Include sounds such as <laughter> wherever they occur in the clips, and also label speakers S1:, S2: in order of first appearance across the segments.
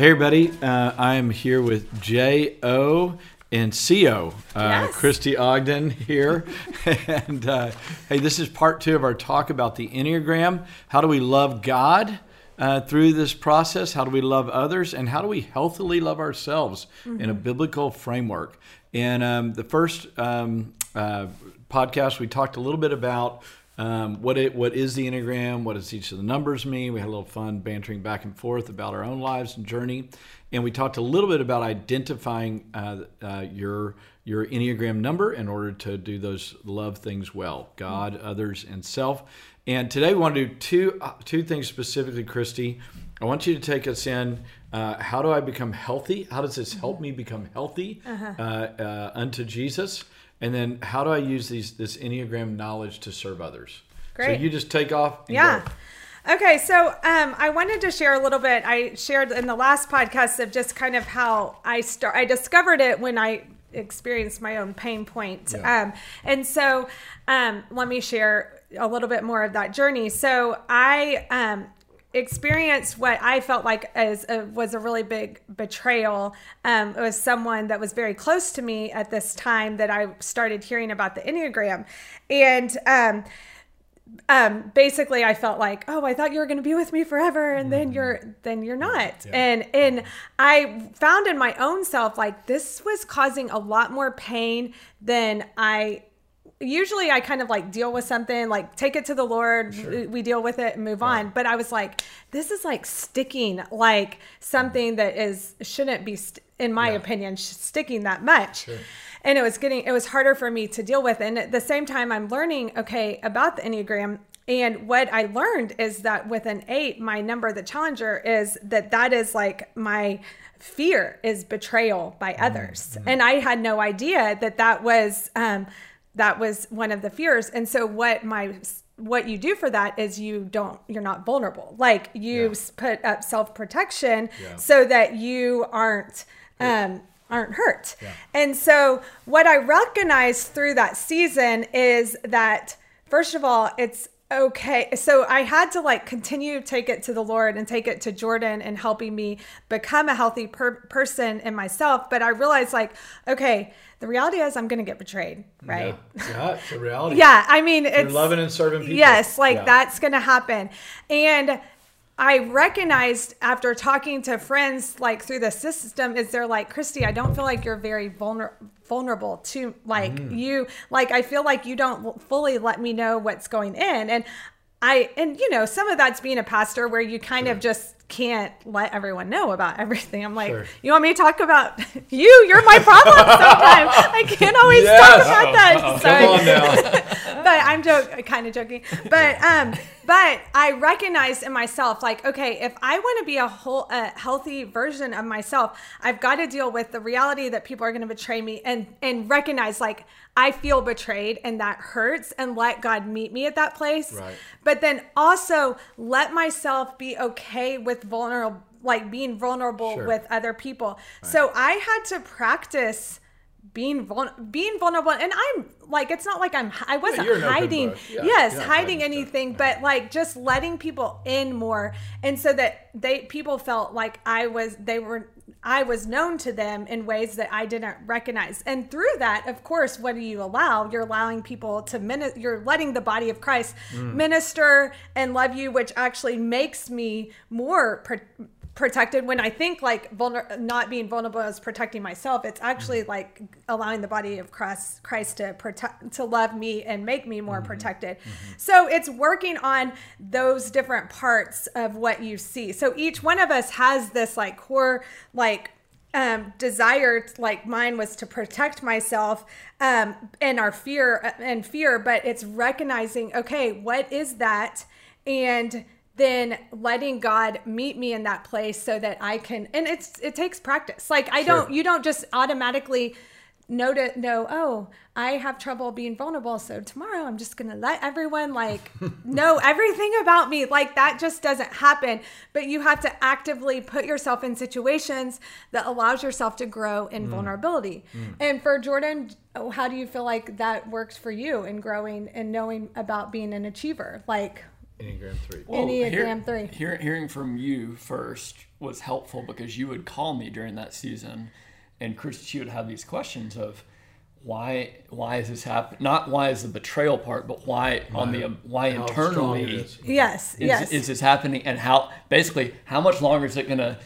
S1: Hey, everybody. Uh, I am here with J.O. and C.O. Uh,
S2: Yes.
S1: Christy Ogden here. <laughs> and uh, hey, this is part two of our talk about the Enneagram. How do we love God uh, through this process? How do we love others? And how do we healthily love ourselves in a biblical framework? And um, the first um, uh, podcast, we talked a little bit about um, what it what is the enneagram? What does each of the numbers mean? We had a little fun bantering back and forth about our own lives and journey, and we talked a little bit about identifying uh, uh, your your enneagram number in order to do those love things well: God, others, and self. And today we want to do two uh, two things specifically, Christy. I want you to take us in. Uh, how do I become healthy? How does this help me become healthy uh, uh, unto Jesus? And then how do I use these this Enneagram knowledge to serve others?
S2: Great.
S1: So you just take off. And
S2: Yeah.
S1: go.
S2: Okay, so um, I wanted to share a little bit. I shared in the last podcast of just kind of how I start. I discovered it when I experienced my own pain point.
S1: Yeah.
S2: Um, and so um, let me share a little bit more of that journey. So I um, experienced what I felt like as a, was a really big betrayal. Um, it was someone that was very close to me at this time that I started hearing about the Enneagram, and um, um, basically I felt like, oh, I thought you were going to be with me forever, and then you're then you're not. And and I found in my own self like this was causing a lot more pain than I usually I kind of like deal with something, like take it to the Lord, we- we deal with it and move on. But I was like, this is like sticking, like something that is shouldn't be, st- in my opinion, sh- sticking that much. And it was getting, it was harder for me to deal with. And at the same time, I'm learning, okay, about the Enneagram. And what I learned is that with an eight, my number, the challenger, is that that is like my fear is betrayal by others. And I had no idea that that was, um, that was one of the fears. And so what my what you do for that is you don't you're not vulnerable. Like you
S1: Yeah.
S2: put up self-protection
S1: Yeah.
S2: so that you aren't um aren't hurt. And so what i recognized through that season is that first of all it's okay so i had to like continue to take it to the lord and take it to jordan and helping me become a healthy per- person in myself but i realized like okay the reality is i'm gonna get betrayed right
S1: Yeah, yeah it's a reality. <laughs>
S2: yeah, I mean, it's
S1: You're loving and serving people.
S2: Yes, like
S1: Yeah.
S2: that's going to happen. And I recognized after talking to friends like through the system is they're like, Christy, I don't feel like you're very vulner- vulnerable to like
S1: Mm.
S2: you. Like I feel like you don't fully let me know what's going in. And I and you know some of that's being a pastor where you kind of just can't let everyone know about everything. I'm like,
S1: Sure.
S2: you want me to talk about <laughs> you? You're my problem sometimes. I can't always
S1: Yes.
S2: talk about that. Sorry
S1: Come on now. <laughs>
S2: but I'm joking, kind of joking. But um, but I recognized in myself, like, okay, if I want to be a whole, a healthy version of myself, I've got to deal with the reality that people are going to betray me, and and recognize like I feel betrayed and that hurts, and let God meet me at that place.
S1: Right.
S2: But then also let myself be okay with vulnerable, like being vulnerable
S1: Sure.
S2: with other people. So I had to practice being vul- being vulnerable and i'm like it's not like i'm i wasn't
S1: open
S2: hiding.
S1: Yeah,
S2: yes hiding anything but like just letting people in more and so that they people felt like i was they were i was known to them in ways that i didn't recognize and through that of course what do you allow you're allowing people to min- you're letting the body of christ
S1: Mm.
S2: minister and love you which actually makes me more pro- protected when I think like vulner- not being vulnerable is protecting myself. It's actually like allowing the body of Christ, Christ to protect, to love me and make me more protected. So it's working on those different parts of what you see. So each one of us has this like core, like um, desire, like mine was to protect myself um, and our fear and fear, but it's recognizing, okay, what is that? And then letting God meet me in that place so that I can and it's it takes practice. Like I
S1: Sure.
S2: don't you don't just automatically know to know, oh, I have trouble being vulnerable, so tomorrow I'm just gonna let everyone like <laughs> know everything about me. Like that just doesn't happen. But you have to actively put yourself in situations that allows yourself to grow in mm. vulnerability. Mm. And for Jordan, how do you feel like that works for you in growing and knowing about being an achiever? Like
S1: Enneagram 3.
S3: Well,
S2: Enneagram three.
S3: Hear, hearing from you first was helpful because you would call me during that season, and Chris, she would have these questions of why why is this happening? Not why is the betrayal part, but why on the why
S1: How strong it
S3: internally
S1: is.
S2: yes,
S3: is,
S2: yes.
S3: is this happening, and how basically how much longer is it gonna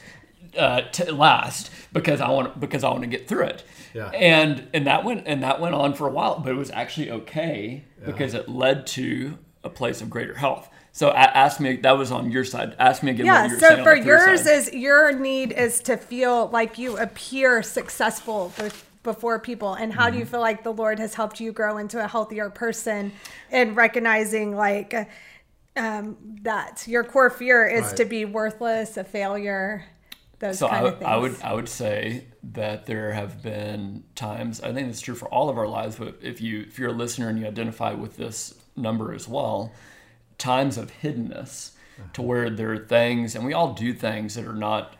S3: uh, t- last? Because I want because I want to get through it.
S1: Yeah.
S3: And and that went and that went on for a while, but it was actually okay because it led to a place of greater health. So ask me that was on your side. Ask me again.
S2: yeah
S3: what you were
S2: so for yours is your need is to feel like you appear successful before people and how do
S3: Mm-hmm.
S2: you feel like the lord has helped you grow into a healthier person and recognizing like um, that your core fear is
S1: Right.
S2: to be worthless a failure those
S3: So
S2: kind
S3: I,
S2: of things
S3: I would I would say that there have been times I think it's true for all of our lives, but if you if you're a listener and you identify with this number as well, times of hiddenness to uh-huh. where there are things and we all do things that are not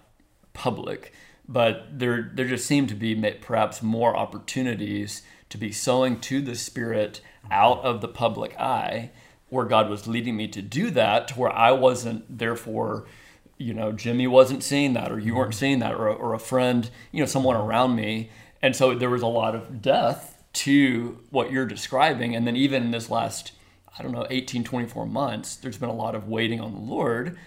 S3: public, but there there just seem to be perhaps more opportunities to be sowing to the spirit out of the public eye where God was leading me to do that to where I wasn't therefore you know Jimmy wasn't seeing that or you weren't mm-hmm. seeing that or, or a friend you know someone around me. And so there was a lot of death to what you're describing. And then even in this last I don't know 18 24 months there's been a lot of waiting on the Lord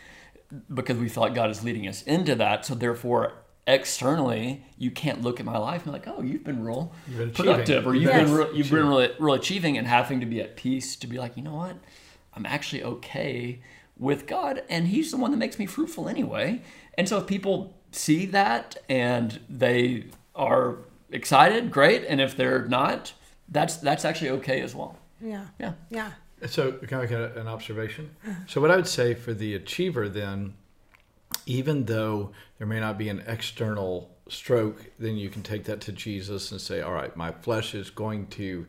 S3: because we feel like God is leading us into that. So therefore, externally, you can't look at my life and be like, "Oh, you've been real
S1: been
S3: productive,"
S1: achieving.
S3: or "You've
S2: Yes.
S3: been re- you've been really really achieving," and having to be at peace to be like, you know what, I'm actually okay with God, and He's the one that makes me fruitful anyway. And so if people see that and they are excited, great. And if they're not, that's that's actually okay as well.
S2: yeah
S3: Yeah.
S2: yeah
S1: So, can I make a- an observation? So, what I would say for the achiever then, even though there may not be an external stroke, then you can take that to Jesus and say, All right, my flesh is going to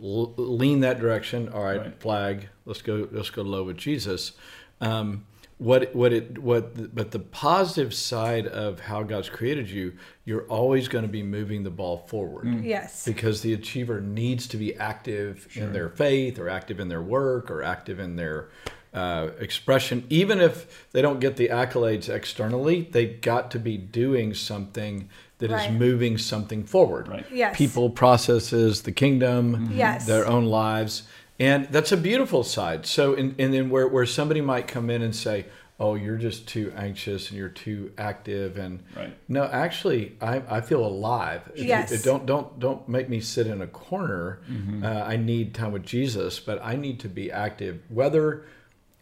S1: l- lean that direction. All right,
S3: Right.
S1: flag, let's go, let's go low with Jesus. Um, what what it what but the positive side of how God's created you, you're always going to be moving the ball forward
S2: yes
S1: because the achiever needs to be active in their faith or active in their work or active in their uh, expression even if they don't get the accolades externally they got to be doing something that is
S2: Right.
S1: moving something forward
S3: Right.
S2: Yes.
S1: people processes the kingdom
S2: Yes.
S1: their own lives and that's a beautiful side so and, and then where, where somebody might come in and say oh you're just too anxious and you're too active and
S3: Right.
S1: no actually i, I feel alive It-
S2: Yes.
S1: it don't don't don't make me sit in a corner
S3: Mm-hmm.
S1: uh, i need time with jesus but i need to be active whether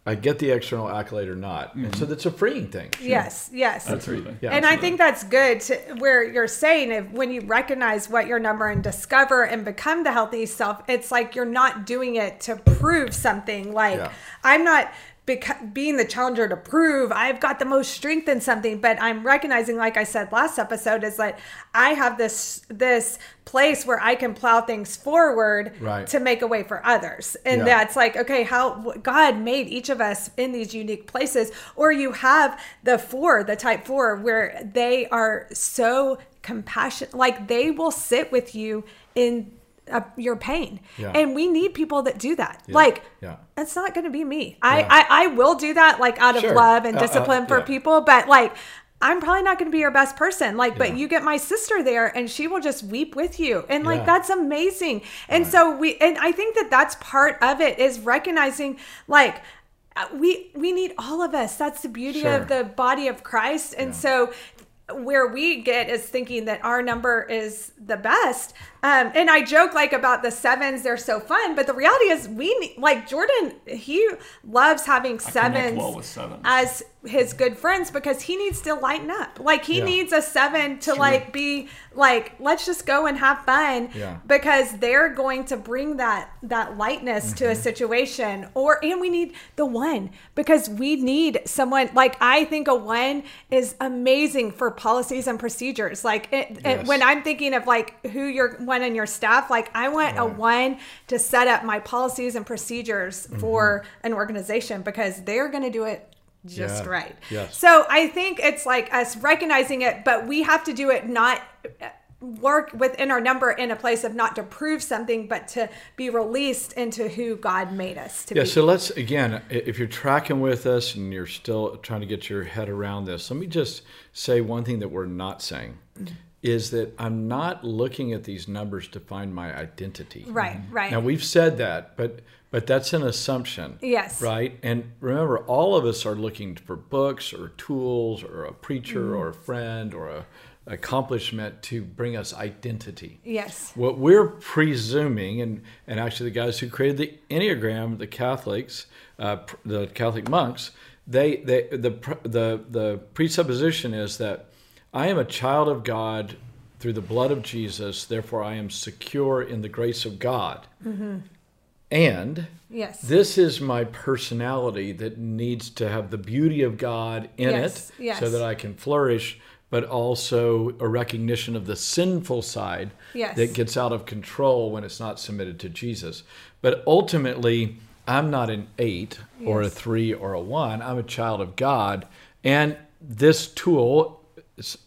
S1: i get the external accolade or not and
S3: Mm-hmm.
S1: so that's a freeing thing
S2: yes yes
S3: Absolutely.
S1: Yeah.
S2: and I think that's good to, where you're saying if when you recognize what your number and discover and become the healthy self, it's like you're not doing it to prove something. Like
S1: Yeah.
S2: I'm not beca- being the challenger to prove I've got the most strength in something, but I'm recognizing, like I said last episode, is that I have this this place where I can plow things forward
S1: Right.
S2: to make a way for others, and
S1: Yeah.
S2: that's like okay, how God made each of us in these unique places, or you have the four, the type four, where they are so compassionate, like they will sit with you in uh, your pain,
S1: Yeah.
S2: and we need people that do that. Like,
S1: Yeah.
S2: it's not going to be me. I,
S1: Yeah.
S2: I I will do that like out of
S1: Sure.
S2: love and
S1: Uh, uh,
S2: discipline for
S1: yeah.
S2: people, but like. I'm probably not going to be your best person. Like, but you get my sister there and she will just weep with you. And like,
S1: Yeah.
S2: that's amazing. And so we, and I think that that's part of it is recognizing like, uh, we we need all of us. That's the beauty
S1: Sure.
S2: of the body of Christ. And so where we get is thinking that our number is the best. Um, and I joke like about the sevens, they're so fun, but the reality is we like Jordan, he loves having sevens
S3: well sevens.
S2: as his good friends because he needs to lighten up. Like he
S1: Yeah.
S2: needs a seven to like be like, let's just go and have fun
S1: Yeah.
S2: because they're going to bring that that lightness to a
S1: Mm-hmm.
S2: situation. Or and we need the one because we need someone like I think a one is amazing for policies and procedures. Like it, it- when I'm thinking of like who you're one in your staff, like I want a one to set up my policies and procedures for an organization because they're going to do it just
S1: Yeah.
S2: right.
S1: Yes.
S2: So I think it's like us recognizing it, but we have to do it not uh, work within our number in a place of not to prove something, but to be released into who God made us to
S1: Yeah,
S2: be. Yeah.
S1: So let's again, if you're tracking with us and you're still trying to get your head around this, let me just say one thing that we're not saying is that I'm not looking at these numbers to find my identity.
S2: right, right.
S1: Now we've said that, but but that's an assumption.
S2: Yes.
S1: Right? And remember all of us are looking for books or tools or a preacher
S2: Mm-hmm.
S1: or a friend or a accomplishment to bring us identity.
S2: yes.
S1: What we're presuming, and, and actually the guys who created the Enneagram, the Catholics, uh, the Catholic monks, they, they the, the, the presupposition is that I am a child of God through the blood of Jesus, therefore I am secure in the grace of God. Mm-hmm. And
S2: Yes.
S1: this is my personality that needs to have the beauty of God in
S2: Yes,
S1: it
S2: yes.
S1: so that I can flourish, but also a recognition of the sinful side that gets out of control when it's not submitted to Jesus. But ultimately, I'm not an eight or a three or a one. I'm a child of God. And this tool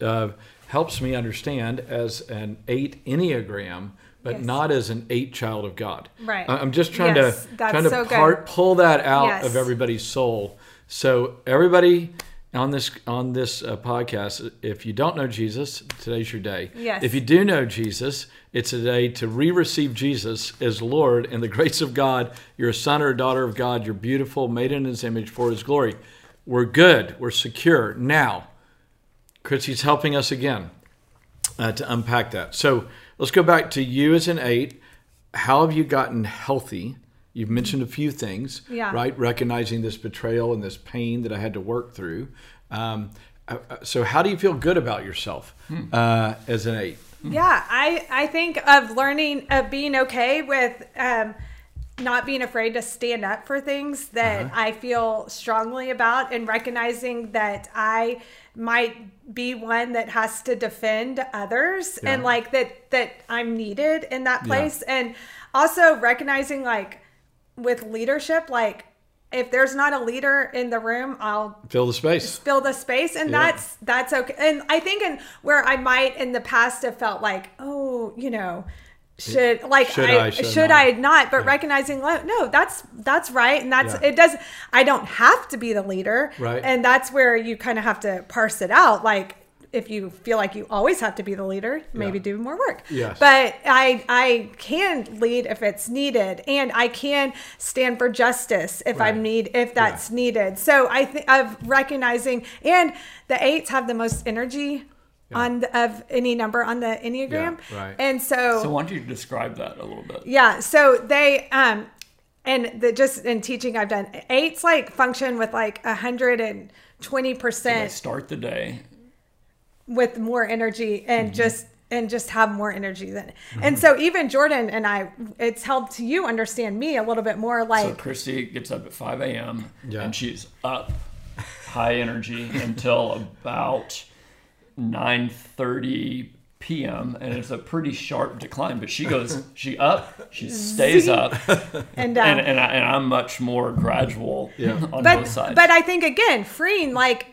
S1: uh, helps me understand as an eight Enneagram. But
S2: Yes.
S1: not as an eight child of God.
S2: Right.
S1: I'm just trying
S2: Yes,
S1: to trying to
S2: so
S1: part, pull that out
S2: Yes.
S1: of everybody's soul. So everybody on this on this uh, podcast, if you don't know Jesus, today's your day.
S2: Yes.
S1: If you do know Jesus, it's a day to re-receive Jesus as Lord in the grace of God. You're a son or a daughter of God. You're beautiful, made in His image for His glory. We're good. We're secure. Now, Chrissy's helping us again uh, to unpack that. So let's go back to you as an eight. How have you gotten healthy? You've mentioned a few things,
S2: Yeah.
S1: right? Recognizing this betrayal and this pain that I had to work through. Um, uh, uh, so, how do you feel good about yourself uh, as an eight?
S2: Yeah, I I think of learning of being okay with um, not being afraid to stand up for things that
S1: Uh-huh.
S2: I feel strongly about, and recognizing that I might be one that has to defend others, and like that that I'm needed in that
S1: Yeah.
S2: place, and also recognizing like with leadership, like if there's not a leader in the room, I'll
S1: Fill the space.
S2: fill the space and
S1: Yeah.
S2: that's that's okay and i think in where i might in the past have felt like oh you know should like
S1: Should
S2: I,
S1: I, should
S2: should
S1: not?
S2: I not but recognizing no that's that's right and that's
S1: Yeah.
S2: it does I don't have to be the leader
S1: Right.
S2: and that's where you kind of have to parse it out like if you feel like you always have to be the leader maybe
S1: Yeah.
S2: do more work
S1: Yes.
S2: but I I can lead if it's needed and I can stand for justice if I
S1: Right.
S2: need if that's needed so I think of recognizing and the eights have the most energy on the, of any number on the enneagram
S1: Yeah, right.
S2: and
S3: So why don't you describe that a little bit?
S2: yeah, so they um and the just in teaching I've done eights like function with like a hundred and twenty
S3: They
S2: percent
S3: start the day.
S2: with more energy
S1: Mm-hmm.
S2: and just and just have more energy than and so even Jordan and I it's helped you understand me a little bit more
S3: So
S2: like
S3: Christy gets up at 5 a.m.
S1: Yeah.
S3: and she's up high energy until about 9:30 p.m. and it's a pretty sharp decline. But she goes, <laughs> she up, she stays up, <laughs>
S2: and um,
S3: and and, I, and I'm much more gradual on
S2: but
S3: both sides.
S2: but I think again freeing like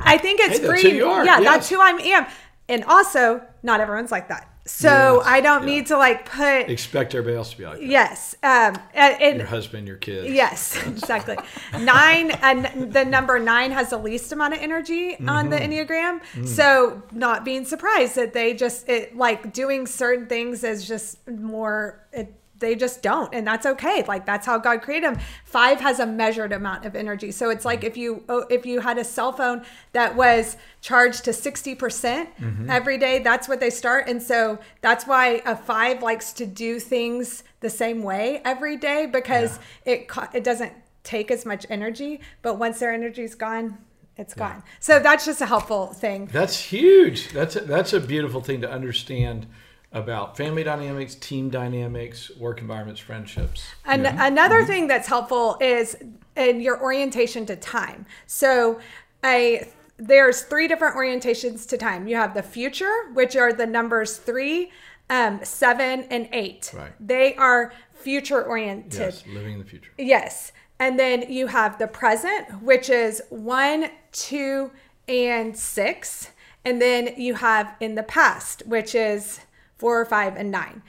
S2: I think it's
S1: Hey,
S2: freeing
S1: who you are,
S2: yeah
S1: yes.
S2: that's who I am and also not everyone's like that so
S1: Yes,
S2: I don't
S1: yeah.
S2: need to like put
S1: Expect everybody else to be like that.
S2: yes um and, and
S1: Your husband, your kids.
S2: Yes, <laughs> exactly. Nine, and the number nine has the least amount of energy on the Enneagram. So, not being surprised that they just, it, like doing certain things is just more, it, they just don't. And that's okay. Like, that's how God created them. Five has a measured amount of energy. So, it's like if you, oh, if you had a cell phone that was charged to 60% mm-hmm. every day, that's what they start. And so, that's why a five likes to do things the same way every day because it it doesn't take as much energy but once their energy's gone it's gone. So that's just a helpful thing.
S1: That's huge. That's a, that's a beautiful thing to understand about family dynamics, team dynamics, work environments, friendships.
S2: And another thing that's helpful is in your orientation to time. So a there's three different orientations to time. You have the future, which are the numbers three, um, seven, and eight.
S1: Right.
S2: They are future oriented.
S1: Yes, living in the future.
S2: Yes. And then you have the present, which is one, two, and six. And then you have in the past, which is four, five, and nine.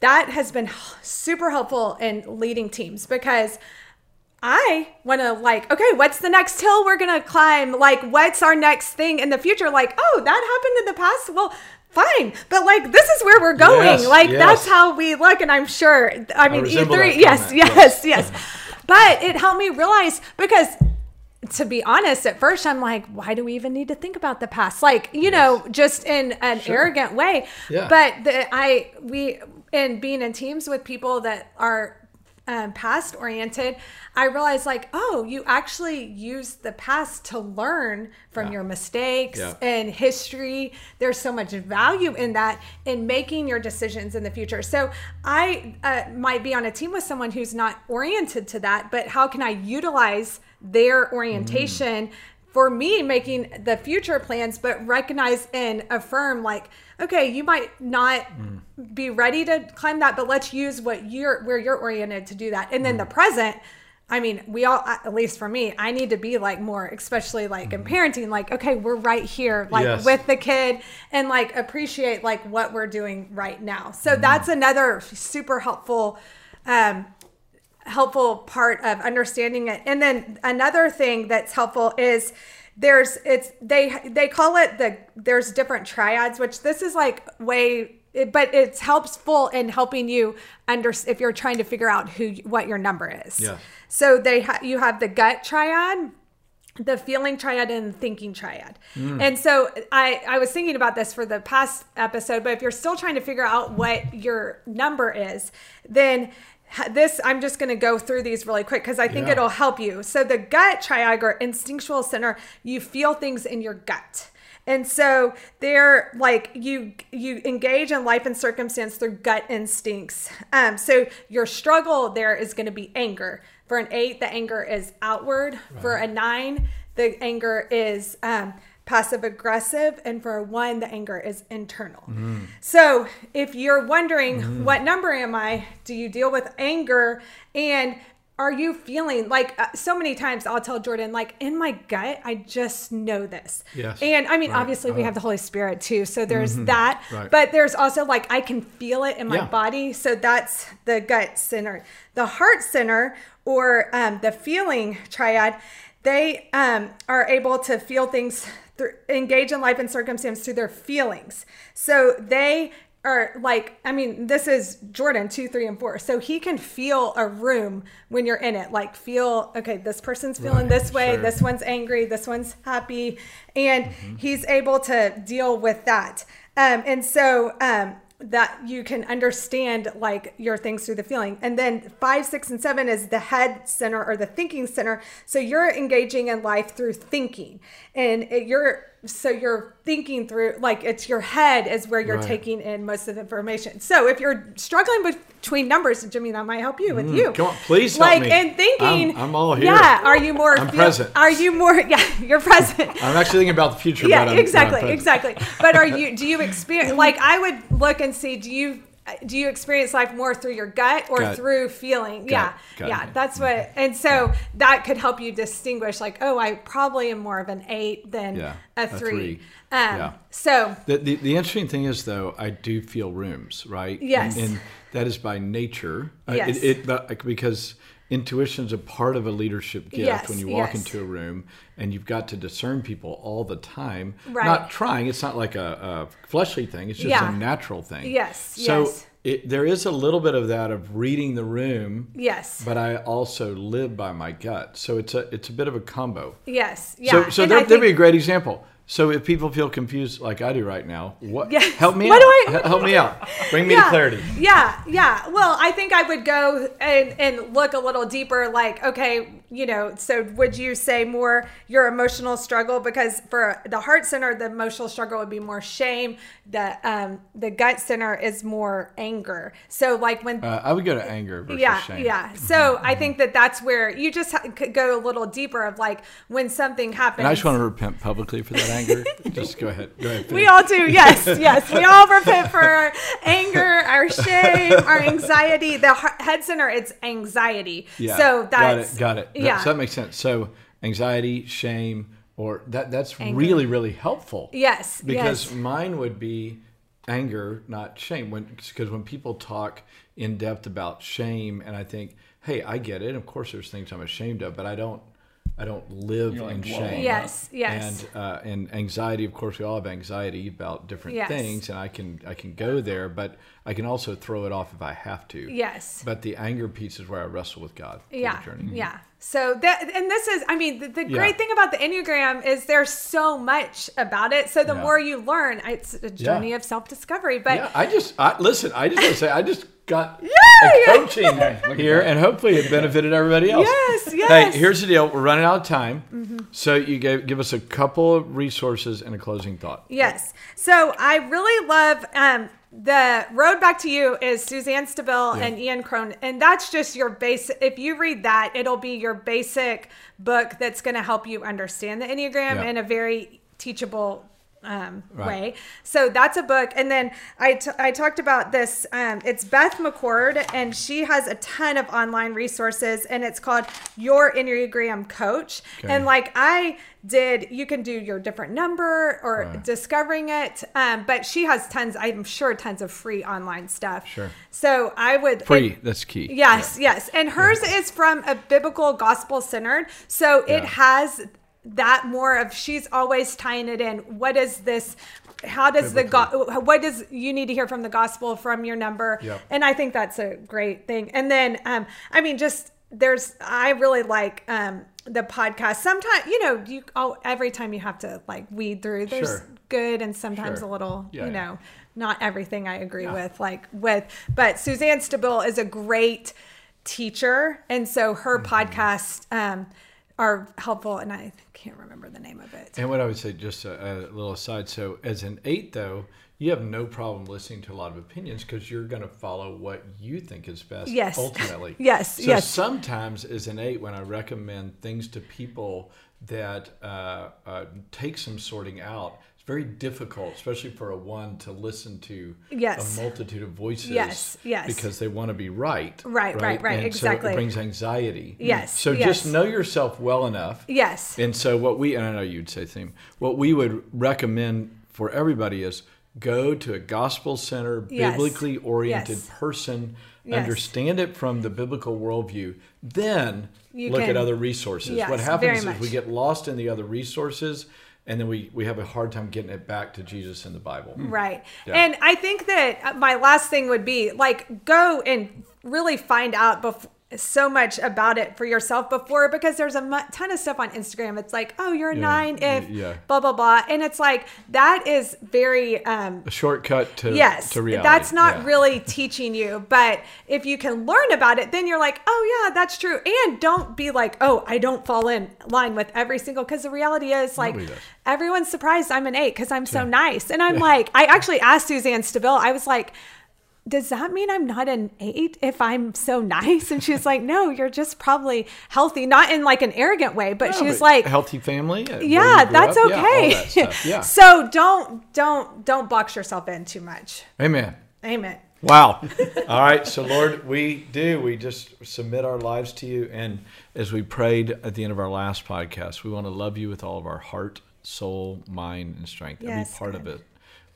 S2: That has been super helpful in leading teams because I want to like, okay, what's the next hill we're going to climb? Like, what's our next thing in the future? Like, oh, that happened in the past. Well, fine. But like, this is where we're going.
S1: Yes,
S2: like,
S1: yes.
S2: that's how we look. And I'm sure, I mean,
S1: resemble
S2: E3,
S1: that
S2: yes, yes, yes. but it helped me realize because to be honest, at first I'm like, why do we even need to think about the past? Like, you know, just in an arrogant way.
S1: Yeah.
S2: But the, I, we, in being in teams with people that are um, past oriented, I realized like, oh, you actually use the past to learn from
S1: Yeah.
S2: your mistakes
S1: Yeah.
S2: and history. There's so much value in that in making your decisions in the future. So I uh, might be on a team with someone who's not oriented to that, but how can I utilize their mm. orientation? For me, making the future plans, but recognize and affirm, like, okay, you might not mm. be ready to climb that, but let's use what you're where you're oriented to do that. And then mm. the present, I mean, we all, at least for me, I need to be like more, especially like in parenting, like, okay, we're right here, like
S1: Yes.
S2: with the kid and like appreciate like what we're doing right now. So that's another super helpful, um, helpful part of understanding it. And then another thing that's helpful is there's it's they they call it the there's different triads, which this is like way but it's helpful in helping you under if you're trying to figure out who what your number is.
S1: Yeah.
S2: So they ha- you have the gut triad, the feeling triad and the thinking triad. Mm. And so I I was thinking about this for the past episode, but if you're still trying to figure out what your number is, then this I'm just going to go through these really quick because I think
S1: Yeah.
S2: it'll help you. So the gut triad or instinctual center, you feel things in your gut. And so they're like you you engage in life and circumstance through gut instincts. Um, so your struggle there is going to be anger. For an eight, the anger is outward. For a nine, the anger is um, passive aggressive, and for one, the anger is internal. So if you're wondering what number am I, do you deal with anger and are you feeling like uh, so many times I'll tell Jordan, like in my gut, I just know this.
S1: Yes.
S2: And I mean,
S1: Right.
S2: obviously, we
S1: Uh-huh.
S2: have the Holy Spirit too. So there's that.
S1: Right.
S2: But there's also like I can feel it in my
S1: Yeah.
S2: body. So that's the gut center. The heart center or um, the feeling triad, they um, are able to feel things, engage in life and circumstance through their feelings. So they are like, I mean, this is Jordan two, three, and four. So he can feel a room when you're in it. Like, feel, okay, this person's feeling
S1: Right,
S2: this way,
S1: sure.
S2: this one's angry, this one's happy. And he's able to deal with that. Um, and so, um, that you can understand like your things through the feeling. And then five, six, and seven is the head center or the thinking center. So you're engaging in life through thinking. And it, you're so you're thinking through like it's your head is where you're
S1: Right.
S2: taking in most of the information. So if you're struggling between numbers, Jimmy, that might help you with you.
S1: Mm, come on, please help
S2: like
S1: me.
S2: and thinking.
S1: I'm- I'm all here.
S2: Yeah. Are you more?
S1: I'm present.
S2: Are you more? <laughs> Yeah, you're present
S1: I'm actually thinking about the future.
S2: yeah exactly exactly but are you do you experience like i would look and see do you do you experience life more through your gut or
S1: Gut.
S2: through feeling yeah
S1: gut.
S2: yeah that's what and so that could help you distinguish like oh i probably am more of an eight than
S1: Yeah,
S2: a
S1: a
S2: three,
S1: three.
S2: um
S1: Yeah.
S2: so
S1: The, the, the interesting thing is, though, I do feel rooms, right?
S2: Yes.
S1: And, and that is by nature. Uh,
S2: Yes.
S1: It, it, because intuition is a part of a leadership gift
S2: Yes,
S1: when you walk
S2: yes.
S1: into a room and you've got to discern people all the time.
S2: Right.
S1: Not trying. It's not like a, a fleshly thing. It's just
S2: Yeah.
S1: a natural thing.
S2: Yes,
S1: So
S2: yes.
S1: It, there is a little bit of that of reading the room.
S2: yes
S1: But I also live by my gut, so it's a it's a bit of a combo.
S2: yes yeah
S1: So, so there, there'd be a great example. So if people feel confused like I do right now, what
S2: Yes.
S1: help me
S2: What
S1: out?
S2: do I-
S1: help me out. Bring me to clarity.
S2: Yeah, yeah. Well, I think I would go and, and look a little deeper. Like, okay, you know, so would you say more your emotional struggle? Because for the heart center, the emotional struggle would be more shame. The um, the gut center is more anger. So like when
S1: Uh, I would go to anger versus
S2: yeah
S1: shame.
S2: yeah so i think that that's where you just ha- could go a little deeper of like when something happens
S1: And I just want to repent publicly for that anger. just go ahead. Go ahead.
S2: we all do yes yes we all repent for our anger our shame our anxiety the heart- head center it's anxiety
S1: Yeah.
S2: so that's
S1: got it. Got it. That-
S2: yeah
S1: So that makes sense. So anxiety, shame, or that that's really really helpful.
S2: yes
S1: Because
S2: yes.
S1: mine would be anger, not shame. When because when people talk in depth about shame, and I think, hey, I get it. Of course, there's things I'm ashamed of, but I don't. I don't live
S3: You don't,
S1: in
S3: like,
S1: shame.
S2: yes yes
S1: And uh, and anxiety, of course, we all have anxiety about different
S2: Yes.
S1: things, and I can I can go there, but I can also throw it off if I have to.
S2: yes
S1: But the anger piece is where I wrestle with God. through the
S2: yeah
S1: journey.
S2: yeah so that and this is i mean the, the
S1: Yeah.
S2: great thing about the enneagram is there's so much about it so the
S1: Yeah.
S2: more you learn it's a journey of self-discovery but
S1: Yeah, I just I, listen. I just want to say I just got a coaching
S3: look
S1: here, and hopefully it benefited everybody else.
S2: Yes, yes.
S1: Hey, here's the deal. We're running out of time, so you gave give us a couple of resources and a closing thought.
S2: Yes. So I really love um, the Road Back to You is Suzanne Stabile and Ian Cron. And that's just your basic, if you read that, it'll be your basic book that's going to help you understand the Enneagram
S1: Yeah.
S2: in a very teachable um,
S1: Right.
S2: way. So that's a book. And then I, t- I talked about this. Um, it's Beth McCord, and she has a ton of online resources, and it's called Your Enneagram Coach.
S1: Okay.
S2: And like I did, you can do your different number or
S1: Right.
S2: discovering it. Um, but she has tons, I'm sure, tons of free online stuff.
S1: Sure.
S2: So I would.
S1: Free. That's key.
S2: Yes, yes. And hers is from a biblical gospel centered. So it
S1: Yeah.
S2: has that more of she's always tying it in. What is this? How does the go- what does you need to hear from the gospel from your number?
S1: Yep.
S2: And I think that's a great thing. And then um I mean just there's I really like um the podcast. Sometimes you know you oh every time you have to like weed through there's
S1: Sure.
S2: good and sometimes
S1: Sure.
S2: a little
S1: Yeah,
S2: you
S1: yeah.
S2: know not everything I agree with like with but Suzanne Stabile is a great teacher and so her
S1: Mm-hmm.
S2: podcasts um, are helpful and I can't remember the name of it.
S1: And what I would say, just a, a little aside. So, as an eight, though, you have no problem listening to a lot of opinions because you're going to follow what you think is best.
S2: Yes.
S1: Ultimately. <laughs>
S2: Yes,
S1: So
S2: yes.
S1: sometimes, as an eight, when I recommend things to people that uh, uh, take some sorting out, very difficult, especially for a one, to listen to
S2: Yes.
S1: a multitude of voices.
S2: Yes, yes.
S1: Because they want to be right.
S2: Right, right, right,
S1: And so
S2: exactly.
S1: it brings anxiety.
S2: Yes,
S1: So
S2: yes.
S1: just know yourself well enough.
S2: Yes.
S1: And so what we and I know you'd say theme. What we would recommend for everybody is go to a gospel center,
S2: Yes.
S1: biblically oriented person,
S2: Yes.
S1: understand it from the biblical worldview, then
S2: You
S1: look
S2: can-
S1: at other resources.
S2: Yes,
S1: what happens is we get lost in the other resources and then we, we have a hard time getting it back to Jesus in the Bible.
S2: Right.
S1: Yeah.
S2: And I think that uh, my last thing would be like go and really find out before so much about it for yourself before because there's a ton of stuff on Instagram. It's like, oh, you're a
S1: Yeah,
S2: nine if
S1: yeah.
S2: blah blah blah, and it's like that is very um,
S1: A shortcut to
S2: yes,
S1: to reality.
S2: that's not
S1: Yeah.
S2: really <laughs> teaching you. But if you can learn about it, then you're like, oh yeah, that's true. And don't be like, oh, I don't fall in line with every single because the reality is like everyone's surprised I'm an eight because I'm so nice. And I'm like, I actually asked Suzanne Stabile, I was like, does that mean I'm not an eight if I'm so nice? And she's like, no, you're just probably healthy, not in like an arrogant way, but
S1: No,
S2: she was
S1: but
S2: like,
S1: healthy family. uh,
S2: yeah, that's
S1: up, yeah,
S2: okay.
S1: that stuff, Yeah. <laughs>
S2: so don't, don't, don't box yourself in too much.
S1: Amen.
S2: Amen.
S1: Wow. <laughs> All right. So, Lord, we do. We just submit our lives to you. And as we prayed at the end of our last podcast, we want to love you with all of our heart, soul, mind, and strength.
S2: Yes,
S1: Every part of it.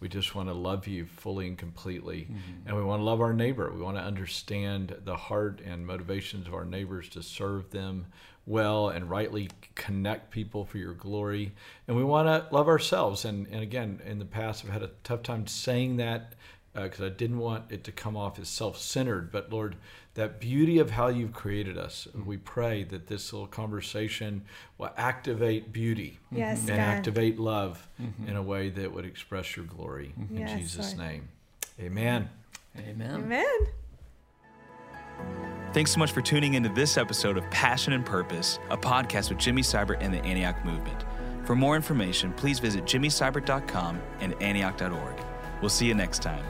S1: We just want to love you fully and completely. Mm-hmm. And we want to love our neighbor. We want to understand the heart and motivations of our neighbors to serve them well and rightly connect people for your glory. And we want to love ourselves. And, and again, in the past, I've had a tough time saying that uh, because I didn't want it to come off as self centered. But Lord, that beauty of how you've created us, And we pray that this little conversation will activate beauty
S2: Yes,
S1: and
S2: God.
S1: activate love mm-hmm. in a way that would express your glory. In mm-hmm.
S2: Yes,
S1: Jesus'
S2: Lord.
S1: name, amen.
S3: Amen.
S2: Amen.
S4: Thanks so much for tuning into this episode of Passion and Purpose, a podcast with Jimmy Seibert and the Antioch Movement. For more information, please visit jimmyseibert.com and antioch.org. We'll see you next time.